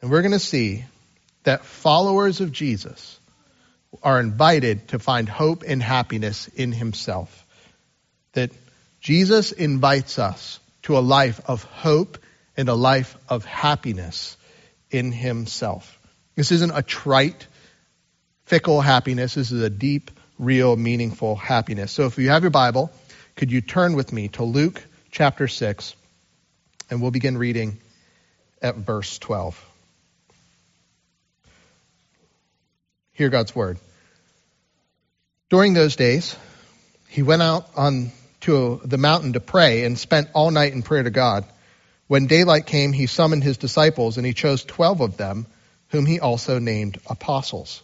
And we're going to see that followers of Jesus are invited to find hope and happiness in himself. That Jesus invites us to a life of hope and a life of happiness in himself. This isn't a trite, fickle happiness. This is a deep, real, meaningful happiness. So if you have your Bible, could you turn with me to Luke chapter 6, and we'll begin reading at verse 12. Hear God's word. During those days, he went out on to the mountain to pray and spent all night in prayer to God. When daylight came, he summoned his disciples and he chose twelve of them, whom he also named apostles.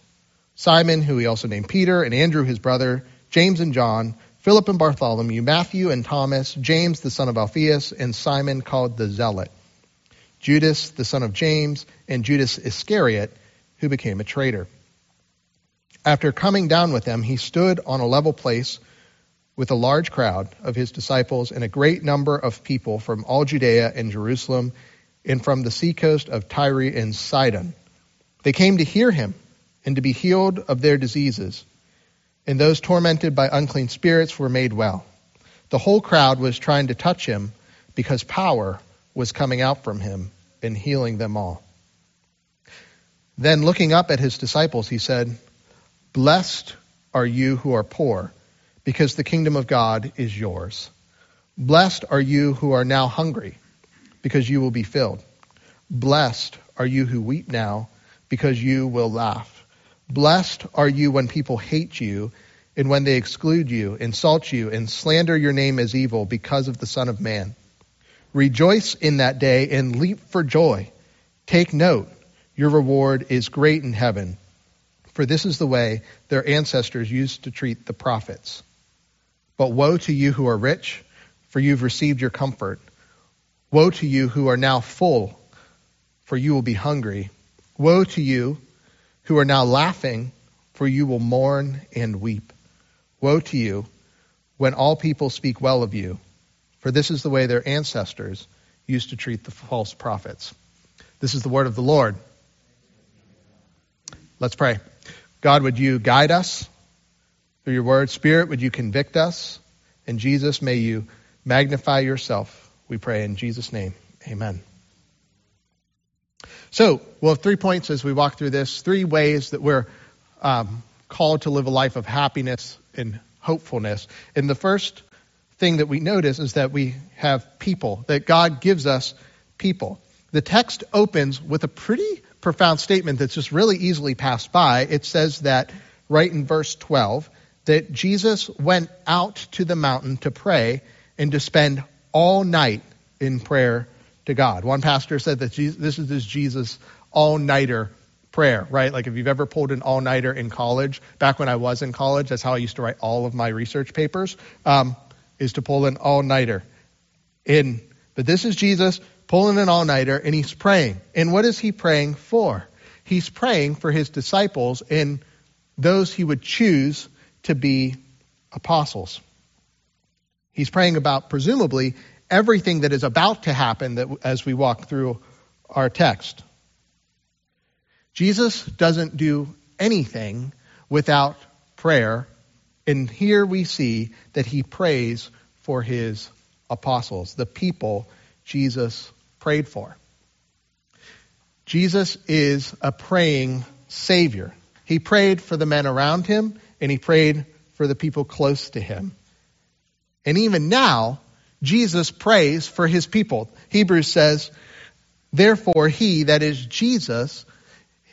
Simon, who he also named Peter, and Andrew his brother, James and John, Philip and Bartholomew, Matthew and Thomas, James the son of Alphaeus, and Simon called the Zealot, Judas the son of James, and Judas Iscariot, who became a traitor. After coming down with them, he stood on a level place with a large crowd of his disciples and a great number of people from all Judea and Jerusalem and from the seacoast of Tyre and Sidon. They came to hear him and to be healed of their diseases. And those tormented by unclean spirits were made well. The whole crowd was trying to touch him because power was coming out from him and healing them all. Then looking up at his disciples, he said, Blessed are you who are poor, because the kingdom of God is yours. Blessed are you who are now hungry, because you will be filled. Blessed are you who weep now, because you will laugh. Blessed are you when people hate you, and when they exclude you, insult you, and slander your name as evil because of the Son of Man. Rejoice in that day and leap for joy. Take note, your reward is great in heaven for this is the way their ancestors used to treat the prophets. But woe to you who are rich, for you've received your comfort. Woe to you who are now full, for you will be hungry. Woe to you who are now laughing, for you will mourn and weep. Woe to you when all people speak well of you, for this is the way their ancestors used to treat the false prophets. This is the word of the Lord. Let's pray. God, would you guide us through your word? Spirit, would you convict us? And Jesus, may you magnify yourself. We pray in Jesus' name. Amen. So, we'll have three points as we walk through this, three ways that we're um, called to live a life of happiness and hopefulness. And the first thing that we notice is that we have people, that God gives us people. The text opens with a pretty profound statement that's just really easily passed by. It says that right in verse 12 that Jesus went out to the mountain to pray and to spend all night in prayer to God. One pastor said that this is this Jesus all-nighter prayer, right? Like if you've ever pulled an all-nighter in college, back when I was in college, that's how I used to write all of my research papers, um, is to pull an all-nighter in. But this is Jesus pulling an all nighter, and he's praying. And what is he praying for? He's praying for his disciples and those he would choose to be apostles. He's praying about, presumably, everything that is about to happen that, as we walk through our text. Jesus doesn't do anything without prayer, and here we see that he prays for his apostles, the people Jesus prayed for. Jesus is a praying Savior. He prayed for the men around him, and he prayed for the people close to him. And even now, Jesus prays for his people. Hebrews says, Therefore, he, that is Jesus,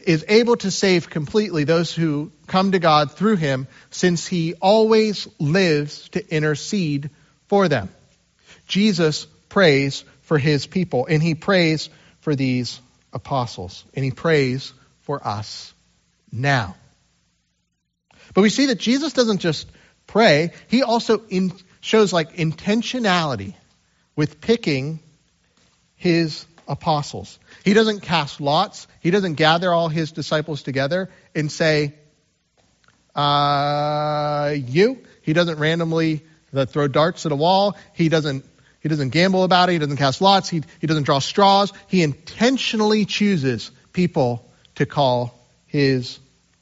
is able to save completely those who come to God through him, since he always lives to intercede for them. Jesus prays for his people. And he prays for these apostles. And he prays for us now. But we see that Jesus doesn't just pray, he also in, shows like intentionality with picking his apostles. He doesn't cast lots. He doesn't gather all his disciples together and say, uh, you. He doesn't randomly throw darts at a wall. He doesn't he doesn't gamble about it. He doesn't cast lots. He, he doesn't draw straws. He intentionally chooses people to call his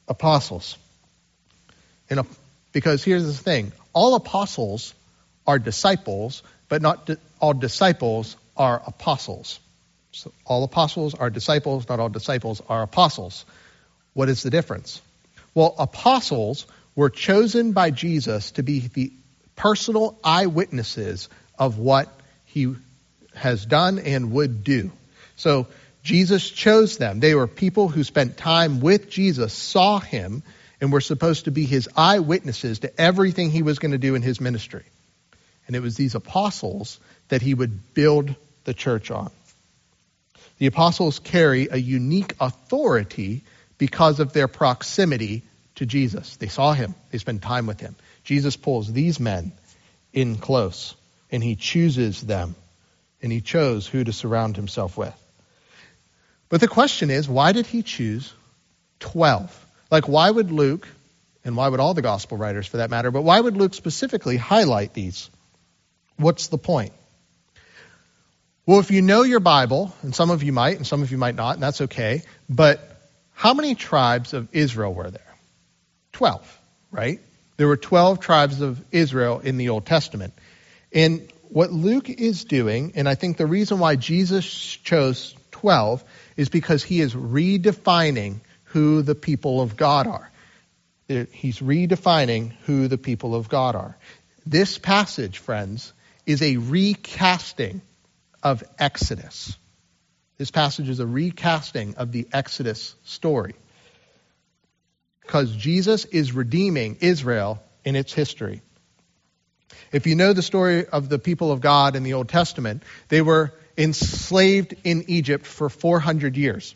apostles. And, uh, because here's the thing all apostles are disciples, but not di- all disciples are apostles. So all apostles are disciples, not all disciples are apostles. What is the difference? Well, apostles were chosen by Jesus to be the personal eyewitnesses of what he has done and would do. So Jesus chose them. They were people who spent time with Jesus, saw him, and were supposed to be his eyewitnesses to everything he was going to do in his ministry. And it was these apostles that he would build the church on. The apostles carry a unique authority because of their proximity to Jesus. They saw him, they spent time with him. Jesus pulls these men in close, and he chooses them, and he chose who to surround himself with. But the question is, why did he choose 12? Like, why would Luke, and why would all the gospel writers for that matter, but why would Luke specifically highlight these? What's the point? Well, if you know your Bible, and some of you might, and some of you might not, and that's okay, but how many tribes of Israel were there? Twelve, right? There were 12 tribes of Israel in the Old Testament. And what Luke is doing, and I think the reason why Jesus chose 12 is because he is redefining who the people of God are. He's redefining who the people of God are. This passage, friends, is a recasting of Exodus. This passage is a recasting of the Exodus story. Because Jesus is redeeming Israel in its history. If you know the story of the people of God in the Old Testament, they were enslaved in Egypt for 400 years.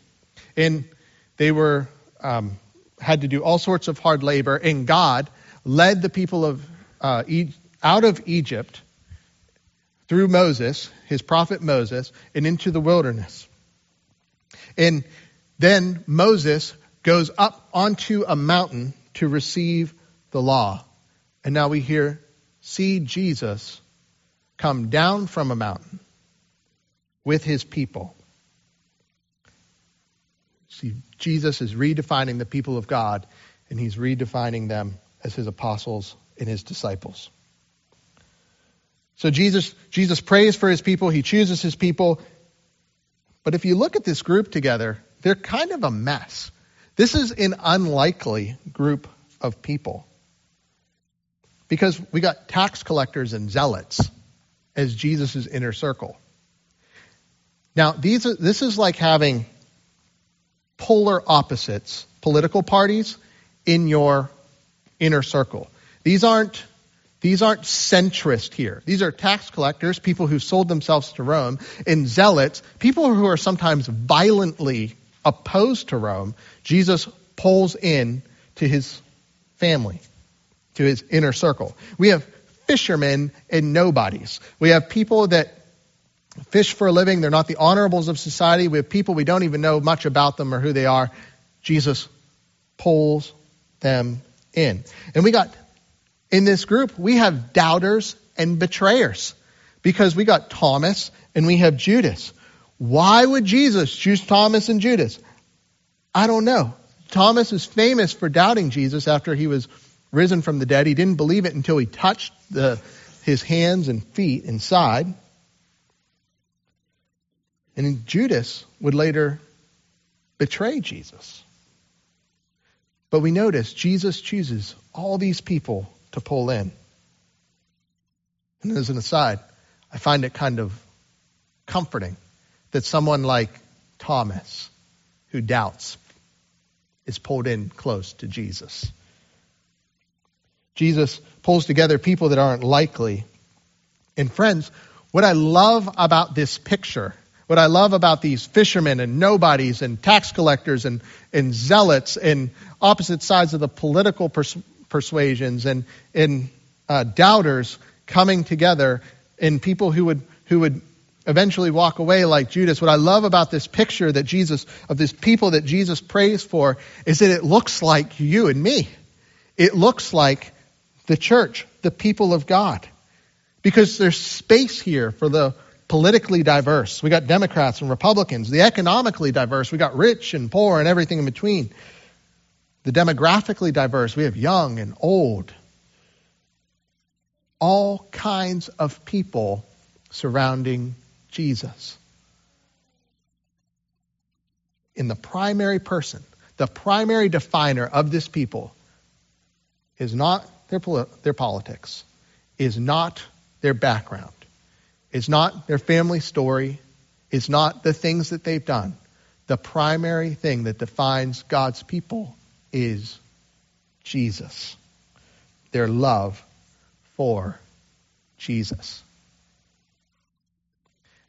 And they were um, had to do all sorts of hard labor, and God led the people of uh, out of Egypt through Moses, his prophet Moses, and into the wilderness. And then Moses goes up onto a mountain to receive the law. And now we hear, see Jesus come down from a mountain with his people. See, Jesus is redefining the people of God, and he's redefining them as his apostles and his disciples. So Jesus, Jesus prays for his people, he chooses his people. But if you look at this group together, they're kind of a mess. This is an unlikely group of people. Because we got tax collectors and zealots as Jesus' inner circle. Now, these are, this is like having polar opposites, political parties, in your inner circle. These aren't these aren't centrist here. These are tax collectors, people who sold themselves to Rome, and zealots, people who are sometimes violently opposed to Rome. Jesus pulls in to his family, to his inner circle. We have fishermen and nobodies. We have people that fish for a living. They're not the honorables of society. We have people we don't even know much about them or who they are. Jesus pulls them in. And we got, in this group, we have doubters and betrayers because we got Thomas and we have Judas. Why would Jesus choose Thomas and Judas? I don't know. Thomas is famous for doubting Jesus after he was risen from the dead. He didn't believe it until he touched the, his hands and feet inside. And Judas would later betray Jesus. But we notice Jesus chooses all these people to pull in. And as an aside, I find it kind of comforting that someone like Thomas, who doubts, is pulled in close to Jesus. Jesus pulls together people that aren't likely. And friends, what I love about this picture what I love about these fishermen and nobodies and tax collectors and, and zealots and opposite sides of the political pers- persuasions and, and uh, doubters coming together and people who would, who would eventually walk away like Judas. What I love about this picture that Jesus, of this people that Jesus prays for, is that it looks like you and me. It looks like the church, the people of God. Because there's space here for the politically diverse. We got Democrats and Republicans. The economically diverse. We got rich and poor and everything in between. The demographically diverse. We have young and old. All kinds of people surrounding Jesus. In the primary person, the primary definer of this people is not their, their politics, is not their background, is not their family story, is not the things that they've done. The primary thing that defines God's people is Jesus, their love for Jesus.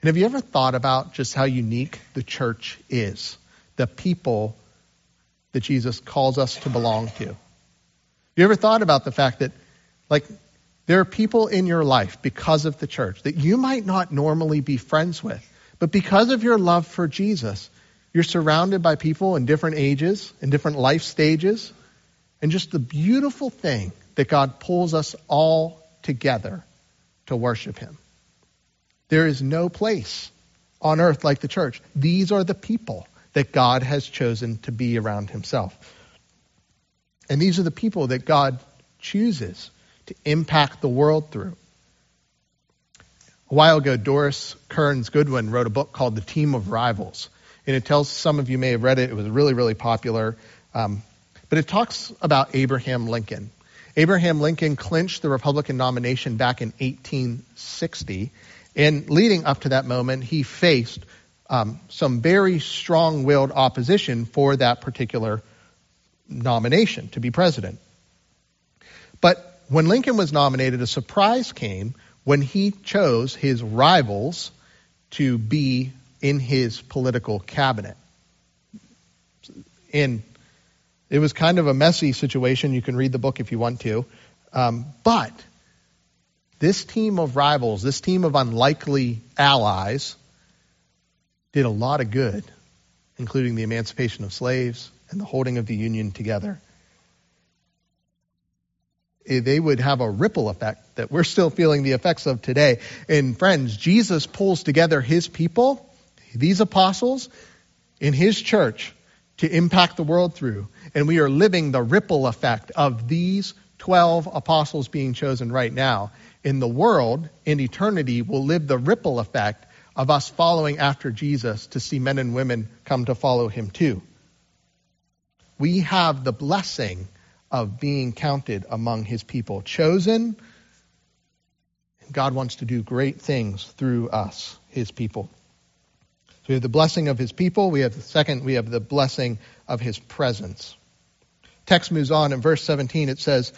And have you ever thought about just how unique the church is? The people that Jesus calls us to belong to. You ever thought about the fact that, like, there are people in your life because of the church that you might not normally be friends with, but because of your love for Jesus, you're surrounded by people in different ages, in different life stages, and just the beautiful thing that God pulls us all together to worship Him. There is no place on earth like the church. These are the people that God has chosen to be around himself. And these are the people that God chooses to impact the world through. A while ago, Doris Kearns Goodwin wrote a book called The Team of Rivals. And it tells, some of you may have read it, it was really, really popular. Um, but it talks about Abraham Lincoln. Abraham Lincoln clinched the Republican nomination back in 1860. And leading up to that moment, he faced um, some very strong willed opposition for that particular nomination to be president. But when Lincoln was nominated, a surprise came when he chose his rivals to be in his political cabinet. And it was kind of a messy situation. You can read the book if you want to. Um, but this team of rivals, this team of unlikely allies, did a lot of good, including the emancipation of slaves and the holding of the Union together. Eh, they would have a ripple effect that we're still feeling the effects of today. And friends, Jesus pulls together his people, these apostles, in his church to impact the world through. And we are living the ripple effect of these 12 apostles being chosen right now in the world in eternity will live the ripple effect of us following after Jesus to see men and women come to follow him too. We have the blessing of being counted among his people, chosen. God wants to do great things through us, his people. So we have the blessing of his people. We have the second, we have the blessing of his presence. Text moves on in verse 17. It says,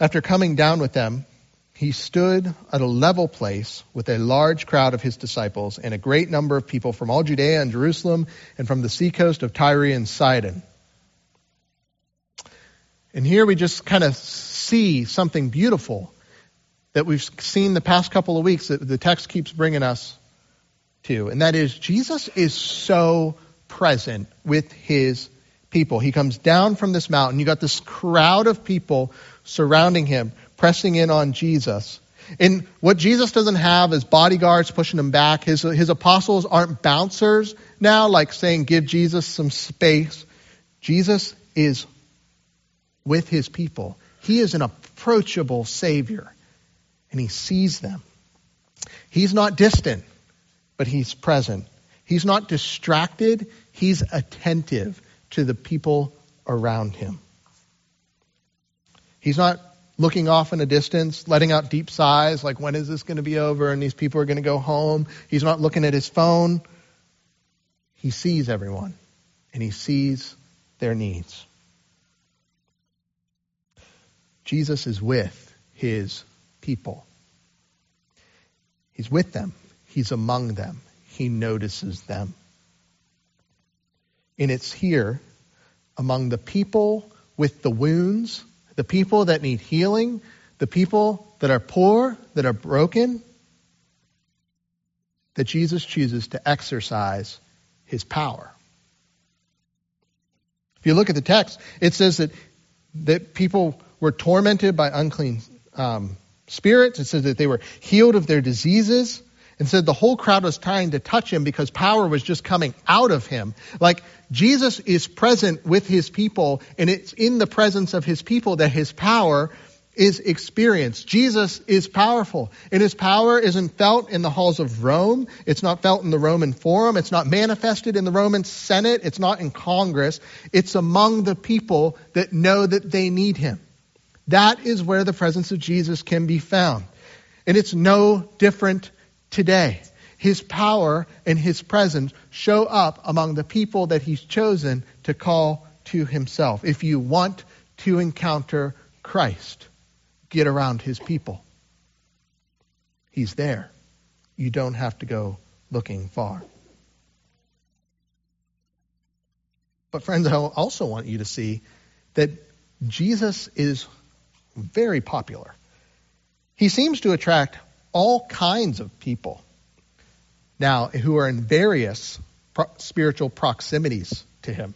After coming down with them, he stood at a level place with a large crowd of his disciples and a great number of people from all Judea and Jerusalem and from the seacoast of Tyre and Sidon. And here we just kind of see something beautiful that we've seen the past couple of weeks that the text keeps bringing us to. And that is Jesus is so present with his people. He comes down from this mountain. You got this crowd of people surrounding him pressing in on Jesus. And what Jesus doesn't have is bodyguards pushing him back. His, his apostles aren't bouncers now, like saying, give Jesus some space. Jesus is with his people. He is an approachable Savior, and he sees them. He's not distant, but he's present. He's not distracted, he's attentive to the people around him. He's not looking off in a distance, letting out deep sighs, like, when is this going to be over and these people are going to go home? He's not looking at his phone. He sees everyone and he sees their needs. Jesus is with his people. He's with them. He's among them. He notices them. And it's here among the people with the wounds the people that need healing, the people that are poor, that are broken, that Jesus chooses to exercise his power. If you look at the text, it says that, that people were tormented by unclean um, spirits. It says that they were healed of their diseases. and said the whole crowd was trying to touch him because power was just coming out of him. Like Jesus is present with his people, and it's in the presence of his people that his power is experienced. Jesus is powerful, and his power isn't felt in the halls of Rome. It's not felt in the Roman Forum. It's not manifested in the Roman Senate. It's not in Congress. It's among the people that know that they need him. That is where the presence of Jesus can be found. And it's no different today. His power and his presence show up among the people that he's chosen to call to himself. If you want to encounter Christ, get around his people. He's there. You don't have to go looking far. But, friends, I also want you to see that Jesus is very popular. He seems to attract all kinds of people now who are in various pro- spiritual proximities to him.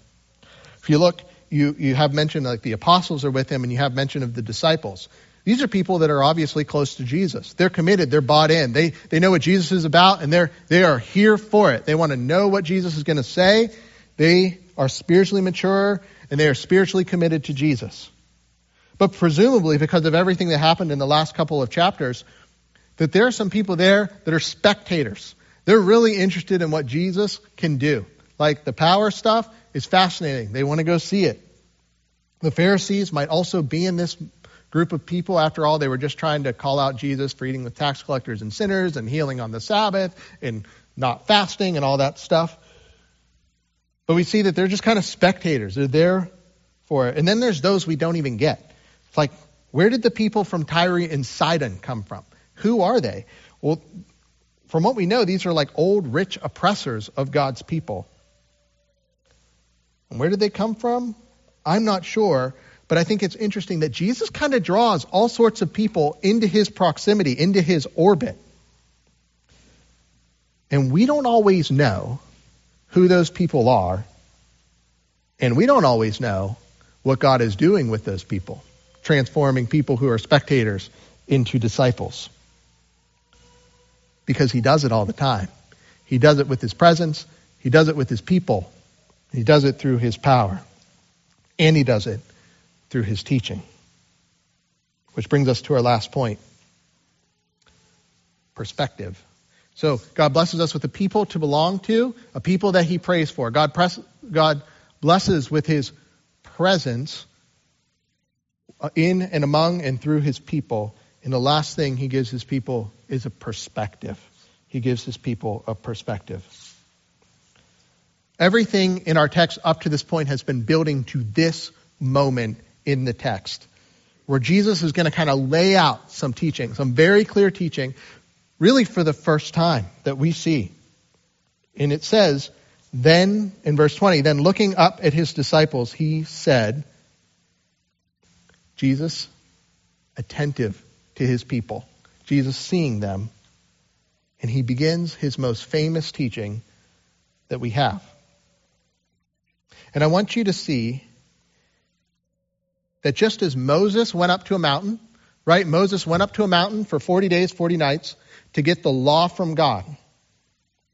If you look, you, you have mentioned like the apostles are with him, and you have mention of the disciples. These are people that are obviously close to Jesus. They're committed. They're bought in. They, they know what Jesus is about and they're, they are here for it. They want to know what Jesus is going to say. They are spiritually mature and they are spiritually committed to Jesus. But presumably, because of everything that happened in the last couple of chapters, that there are some people there that are spectators. They're really interested in what Jesus can do. Like the power stuff is fascinating. They want to go see it. The Pharisees might also be in this group of people. After all, they were just trying to call out Jesus for eating with tax collectors and sinners and healing on the Sabbath and not fasting and all that stuff. But we see that they're just kind of spectators. They're there for it. And then there's those we don't even get. It's like, where did the people from Tyre and Sidon come from? Who are they? Well, from what we know, these are like old, rich oppressors of God's people. And where did they come from? I'm not sure, but I think it's interesting that Jesus kind of draws all sorts of people into his proximity, into his orbit. And we don't always know who those people are, and we don't always know what God is doing with those people, transforming people who are spectators into disciples. Because he does it all the time. He does it with his presence, he does it with his people, he does it through his power, and he does it through his teaching. Which brings us to our last point perspective. So God blesses us with a people to belong to, a people that he prays for. God, press, God blesses with his presence Uh, in and among and through his people. And the last thing he gives his people is a perspective. He gives his people a perspective. Everything in our text up to this point has been building to this moment in the text, where Jesus is going to kind of lay out some teaching, some very clear teaching, really for the first time that we see. And it says, then, in verse 20, then looking up at his disciples, he said, Jesus, attentive to his people, Jesus seeing them, and he begins his most famous teaching that we have. And I want you to see that just as Moses went up to a mountain, right? Moses went up to a mountain for 40 days, 40 nights to get the law from God,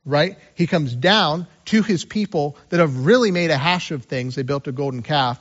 right? He comes down to his people that have really made a hash of things. They built a golden calf.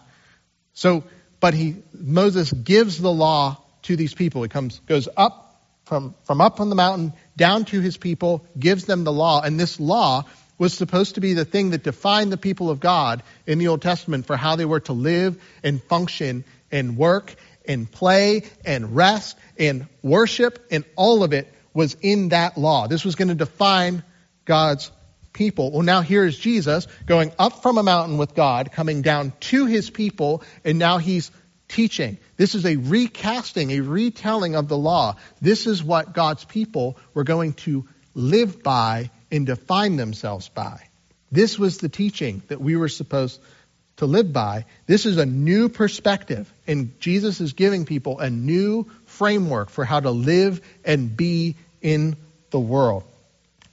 So, but he, Moses gives the law to these people. He comes, goes up from, from up on the mountain down to his people, gives them the law, and this law was supposed to be the thing that defined the people of God in the Old Testament for how they were to live and function and work and play and rest and worship and all of it was in that law. This was going to define God's people. Well, now here is Jesus going up from a mountain with God, coming down to his people, and now he's teaching. This is a recasting, a retelling of the law. This is what God's people were going to live by and define themselves by. This was the teaching that we were supposed to live by. This is a new perspective, and Jesus is giving people a new framework for how to live and be in the world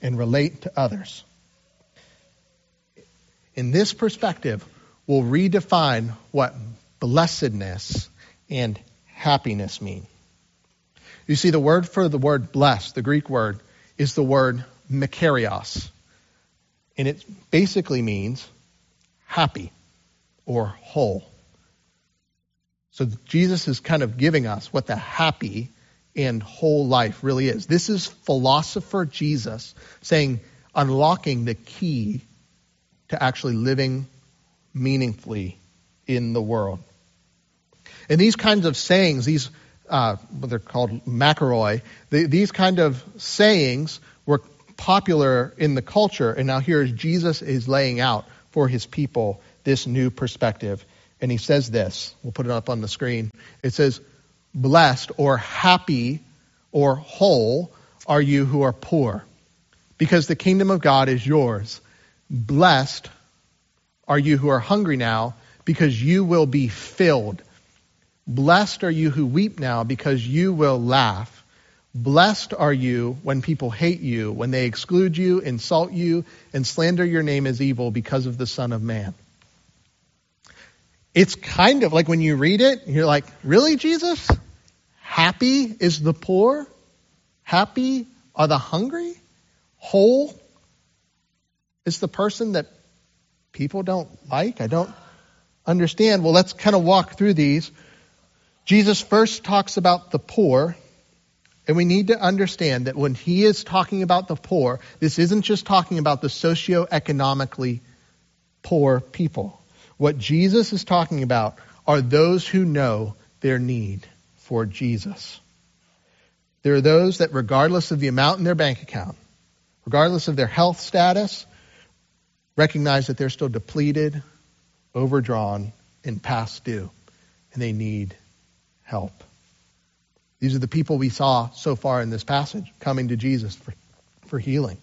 and relate to others. In this perspective, we'll redefine what blessedness and happiness mean. You see, the word for the word blessed, the Greek word, is the word makarios. And it basically means happy or whole. So Jesus is kind of giving us what the happy and whole life really is. This is philosopher Jesus saying, unlocking the key to actually living meaningfully in the world. And these kinds of sayings, these uh, what they're called makarioi, the, these kind of sayings were popular in the culture, and now here is Jesus is laying out for his people this new perspective. And he says this, we'll put it up on the screen. It says, Blessed or happy or whole are you who are poor, because the kingdom of God is yours. Blessed are you who are hungry now, because you will be filled. Blessed are you who weep now, because you will laugh. Blessed are you when people hate you, when they exclude you, insult you, and slander your name as evil because of the Son of Man. It's kind of like when you read it, you're like, really, Jesus? Happy is the poor? Happy are the hungry? Whole is the person that people don't like? I don't understand. Well, let's kind of walk through these. Jesus first talks about the poor, and we need to understand that when he is talking about the poor, this isn't just talking about the socioeconomically poor people. What Jesus is talking about are those who know their need for Jesus. There are those that, regardless of the amount in their bank account, regardless of their health status, recognize that they're still depleted, overdrawn, and past due, and they need help. These are the people we saw so far in this passage coming to Jesus for, for healing.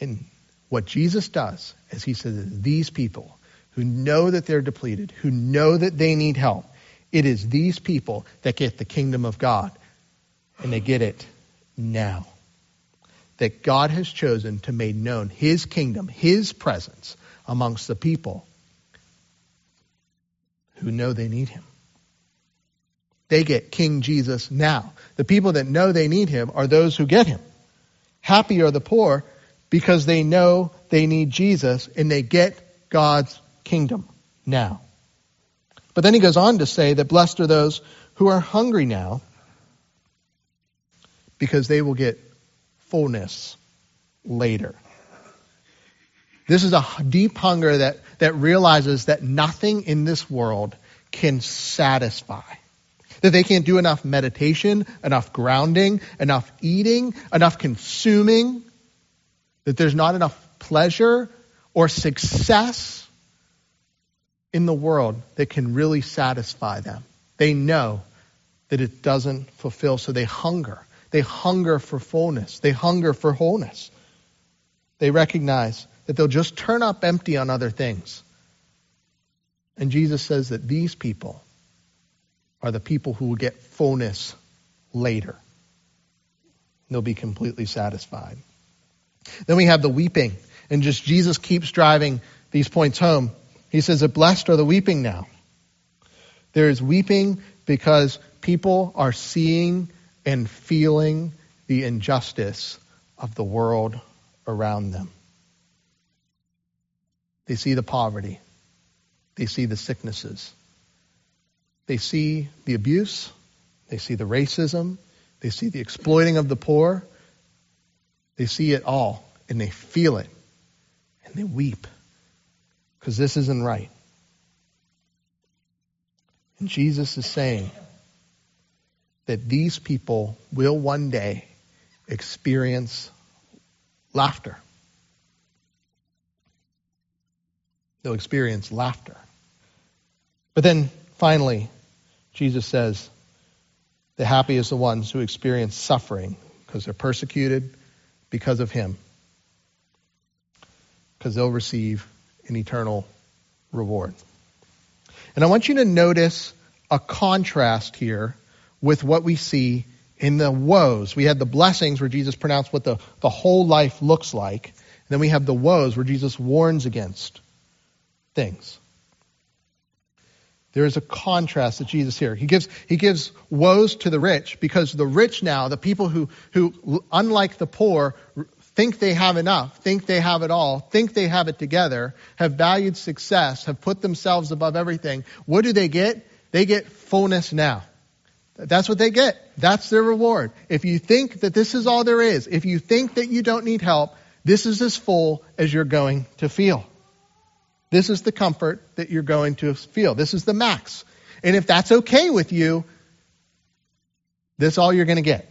And what Jesus does is he says, these people who know that they're depleted, who know that they need help, it is these people that get the kingdom of God. And they get it now. That God has chosen to make known his kingdom, his presence amongst the people who know they need him. They get King Jesus now. The people that know they need him are those who get him. Happy are the poor because they know they need Jesus and they get God's kingdom now. But then he goes on to say that blessed are those who are hungry now because they will get fullness later. This is a deep hunger that, that realizes that nothing in this world can satisfy. That they can't do enough meditation, enough grounding, enough eating, enough consuming. That there's not enough pleasure or success in the world that can really satisfy them. They know that it doesn't fulfill, so they hunger. They hunger for fullness. They hunger for wholeness. They recognize that they'll just turn up empty on other things. And Jesus says that these people are the people who will get fullness later. They'll be completely satisfied. Then we have the weeping. And just Jesus keeps driving these points home. He says that blessed are the weeping now. There is weeping because people are seeing and feeling the injustice of the world around them. They see the poverty. They see the sicknesses. They see the abuse. They see the racism. They see the exploiting of the poor. They see it all and they feel it and they weep because this isn't right. And Jesus is saying that these people will one day experience laughter. They'll experience laughter. But then finally, Jesus says, the happy is the ones who experience suffering because they're persecuted because of him. Because they'll receive an eternal reward. And I want you to notice a contrast here with what we see in the woes. We had the blessings where Jesus pronounced what the, the whole life looks like. And then we have the woes where Jesus warns against things. There is a contrast that Jesus here. He gives, he gives woes to the rich because the rich now, the people who, who, unlike the poor, think they have enough, think they have it all, think they have it together, have valued success, have put themselves above everything. What do they get? They get fullness now. That's what they get. That's their reward. If you think that this is all there is, if you think that you don't need help, this is as full as you're going to feel. This is the comfort that you're going to feel. This is the max. And if that's okay with you, this is all you're going to get.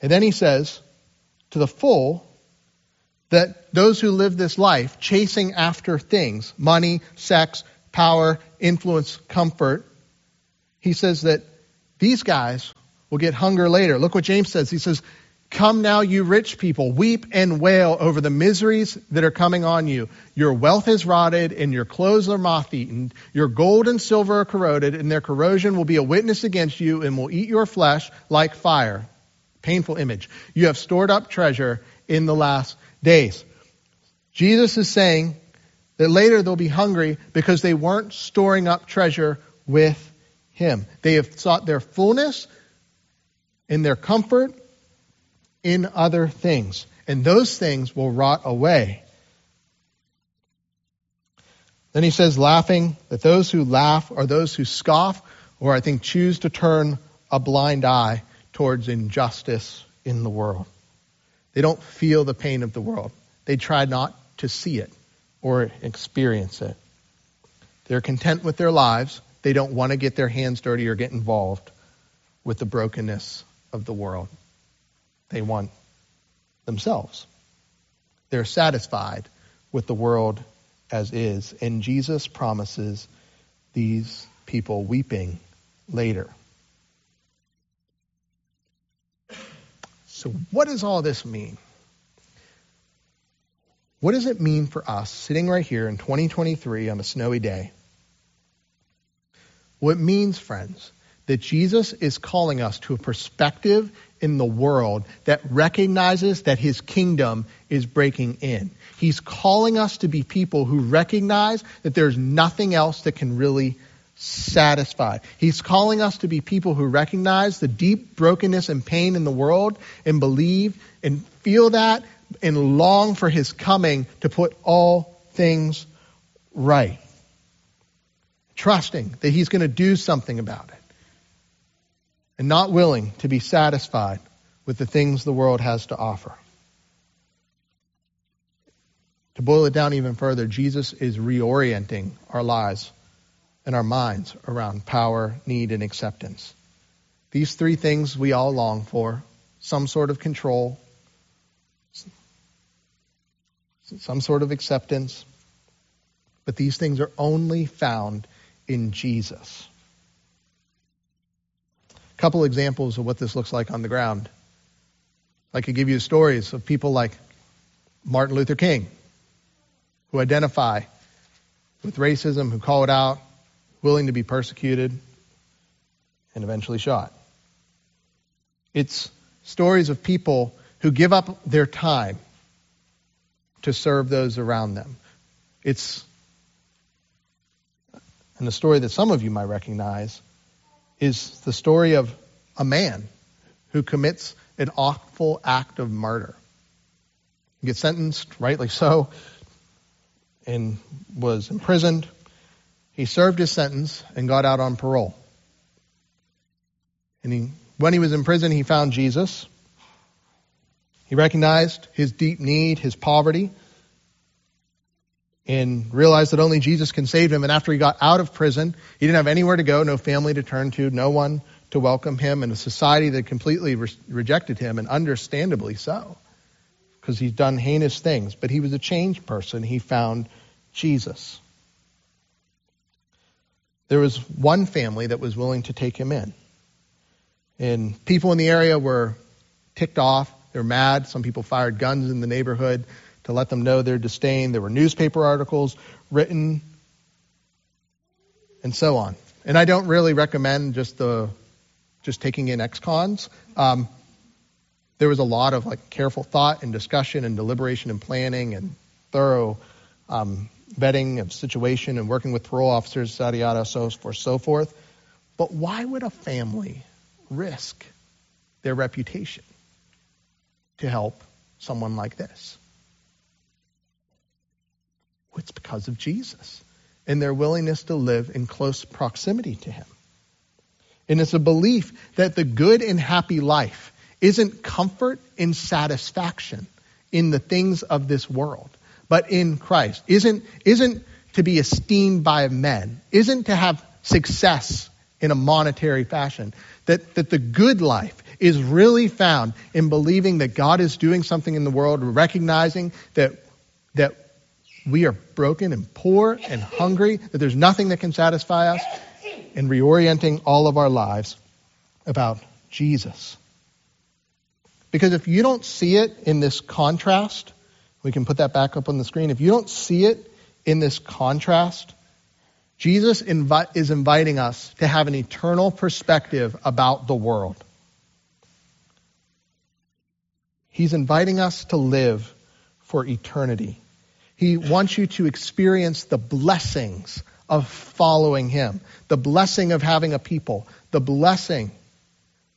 And then he says to the full that those who live this life chasing after things, money, sex, power, influence, comfort, he says that these guys will get hunger later. Look what James says. He says, Come now, you rich people, weep and wail over the miseries that are coming on you. Your wealth is rotted, and your clothes are moth eaten. Your gold and silver are corroded, and their corrosion will be a witness against you and will eat your flesh like fire. Painful image. You have stored up treasure in the last days. Jesus is saying that later they'll be hungry because they weren't storing up treasure with Him. They have sought their fullness in their comfort in other things, and those things will rot away. Then he says, laughing, that those who laugh are those who scoff, or I think choose to turn a blind eye towards injustice in the world. They don't feel the pain of the world. They try not to see it or experience it. They're content with their lives. They don't want to get their hands dirty or get involved with the brokenness of the world. They want themselves. They're satisfied with the world as is. And Jesus promises these people weeping later. So, what does all this mean? What does it mean for us sitting right here in 2023 on a snowy day? What it means, friends, that Jesus is calling us to a perspective in the world that recognizes that his kingdom is breaking in. He's calling us to be people who recognize that there's nothing else that can really satisfy. He's calling us to be people who recognize the deep brokenness and pain in the world and believe and feel that and long for his coming to put all things right. Trusting that he's going to do something about it and not willing to be satisfied with the things the world has to offer. To boil it down even further, Jesus is reorienting our lives and our minds around power, need, and acceptance. These three things we all long for some sort of control, some sort of acceptance, but these things are only found in Jesus A couple examples of what this looks like on the ground. I could give you stories of people like Martin Luther King, who identify with racism, who call it out, willing to be persecuted, and eventually shot. It's stories of people who give up their time to serve those around them. It's and the story that some of you might recognize is the story of a man who commits an awful act of murder. He gets sentenced, rightly so, and was imprisoned. He served his sentence and got out on parole. And he, when he was in prison, he found Jesus. He recognized his deep need, his poverty, and realized that only Jesus can save him. And after he got out of prison, he didn't have anywhere to go, no family to turn to, no one to welcome him, and a society that completely re- rejected him, and understandably so, because he's done heinous things. But he was a changed person. He found Jesus. There was one family that was willing to take him in. And people in the area were ticked off. They're mad. Some people fired guns in the neighborhood to let them know their disdain. There were newspaper articles written and so on. And I don't really recommend just the just taking in ex-cons. Um, there was a lot of like careful thought and discussion and deliberation and planning and thorough um, vetting of situation and working with parole officers, yada yada, so forth, so forth. But why would a family risk their reputation to help someone like this? It's because of Jesus and their willingness to live in close proximity to Him. And it's a belief that the good and happy life isn't comfort and satisfaction in the things of this world, but in Christ. Isn't, isn't to be esteemed by men, isn't to have success in a monetary fashion. That, that the good life is really found in believing that God is doing something in the world, recognizing that, that we are broken and poor and hungry, that there's nothing that can satisfy us, and reorienting all of our lives about Jesus. Because if you don't see it in this contrast, we can put that back up on the screen. If you don't see it in this contrast, Jesus invi- is inviting us to have an eternal perspective about the world. He's inviting us to live for eternity. He wants you to experience the blessings of following Him, the blessing of having a people, the blessing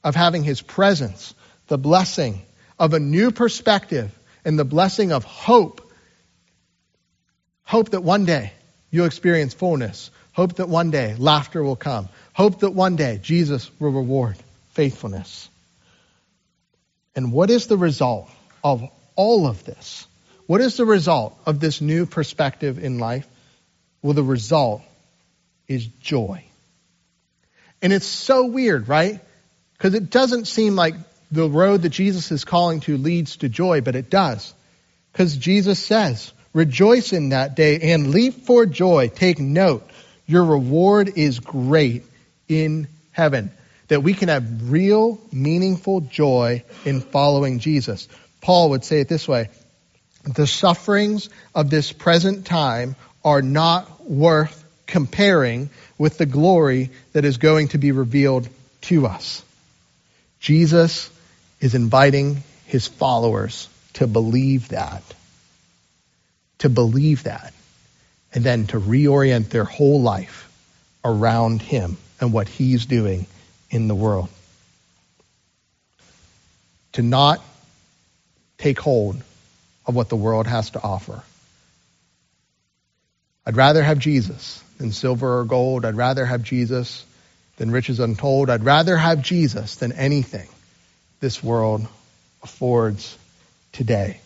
of having His presence, the blessing of a new perspective, and the blessing of hope. Hope that one day you'll experience fullness. Hope that one day laughter will come. Hope that one day Jesus will reward faithfulness. And what is the result of all of this? What is the result of this new perspective in life? Well, the result is joy. And it's so weird, right? Because it doesn't seem like the road that Jesus is calling to leads to joy, but it does. Because Jesus says, Rejoice in that day and leap for joy. Take note, your reward is great in heaven. That we can have real, meaningful joy in following Jesus. Paul would say it this way the sufferings of this present time are not worth comparing with the glory that is going to be revealed to us. Jesus is inviting his followers to believe that. To believe that. And then to reorient their whole life around him and what he's doing in the world. To not take hold of what the world has to offer. I'd rather have Jesus than silver or gold. I'd rather have Jesus than riches untold. I'd rather have Jesus than anything this world affords today.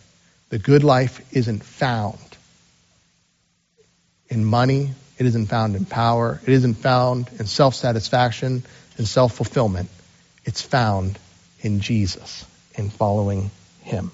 The good life isn't found in money. It isn't found in power. It isn't found in self satisfaction and self fulfillment. It's found in Jesus, in following Him.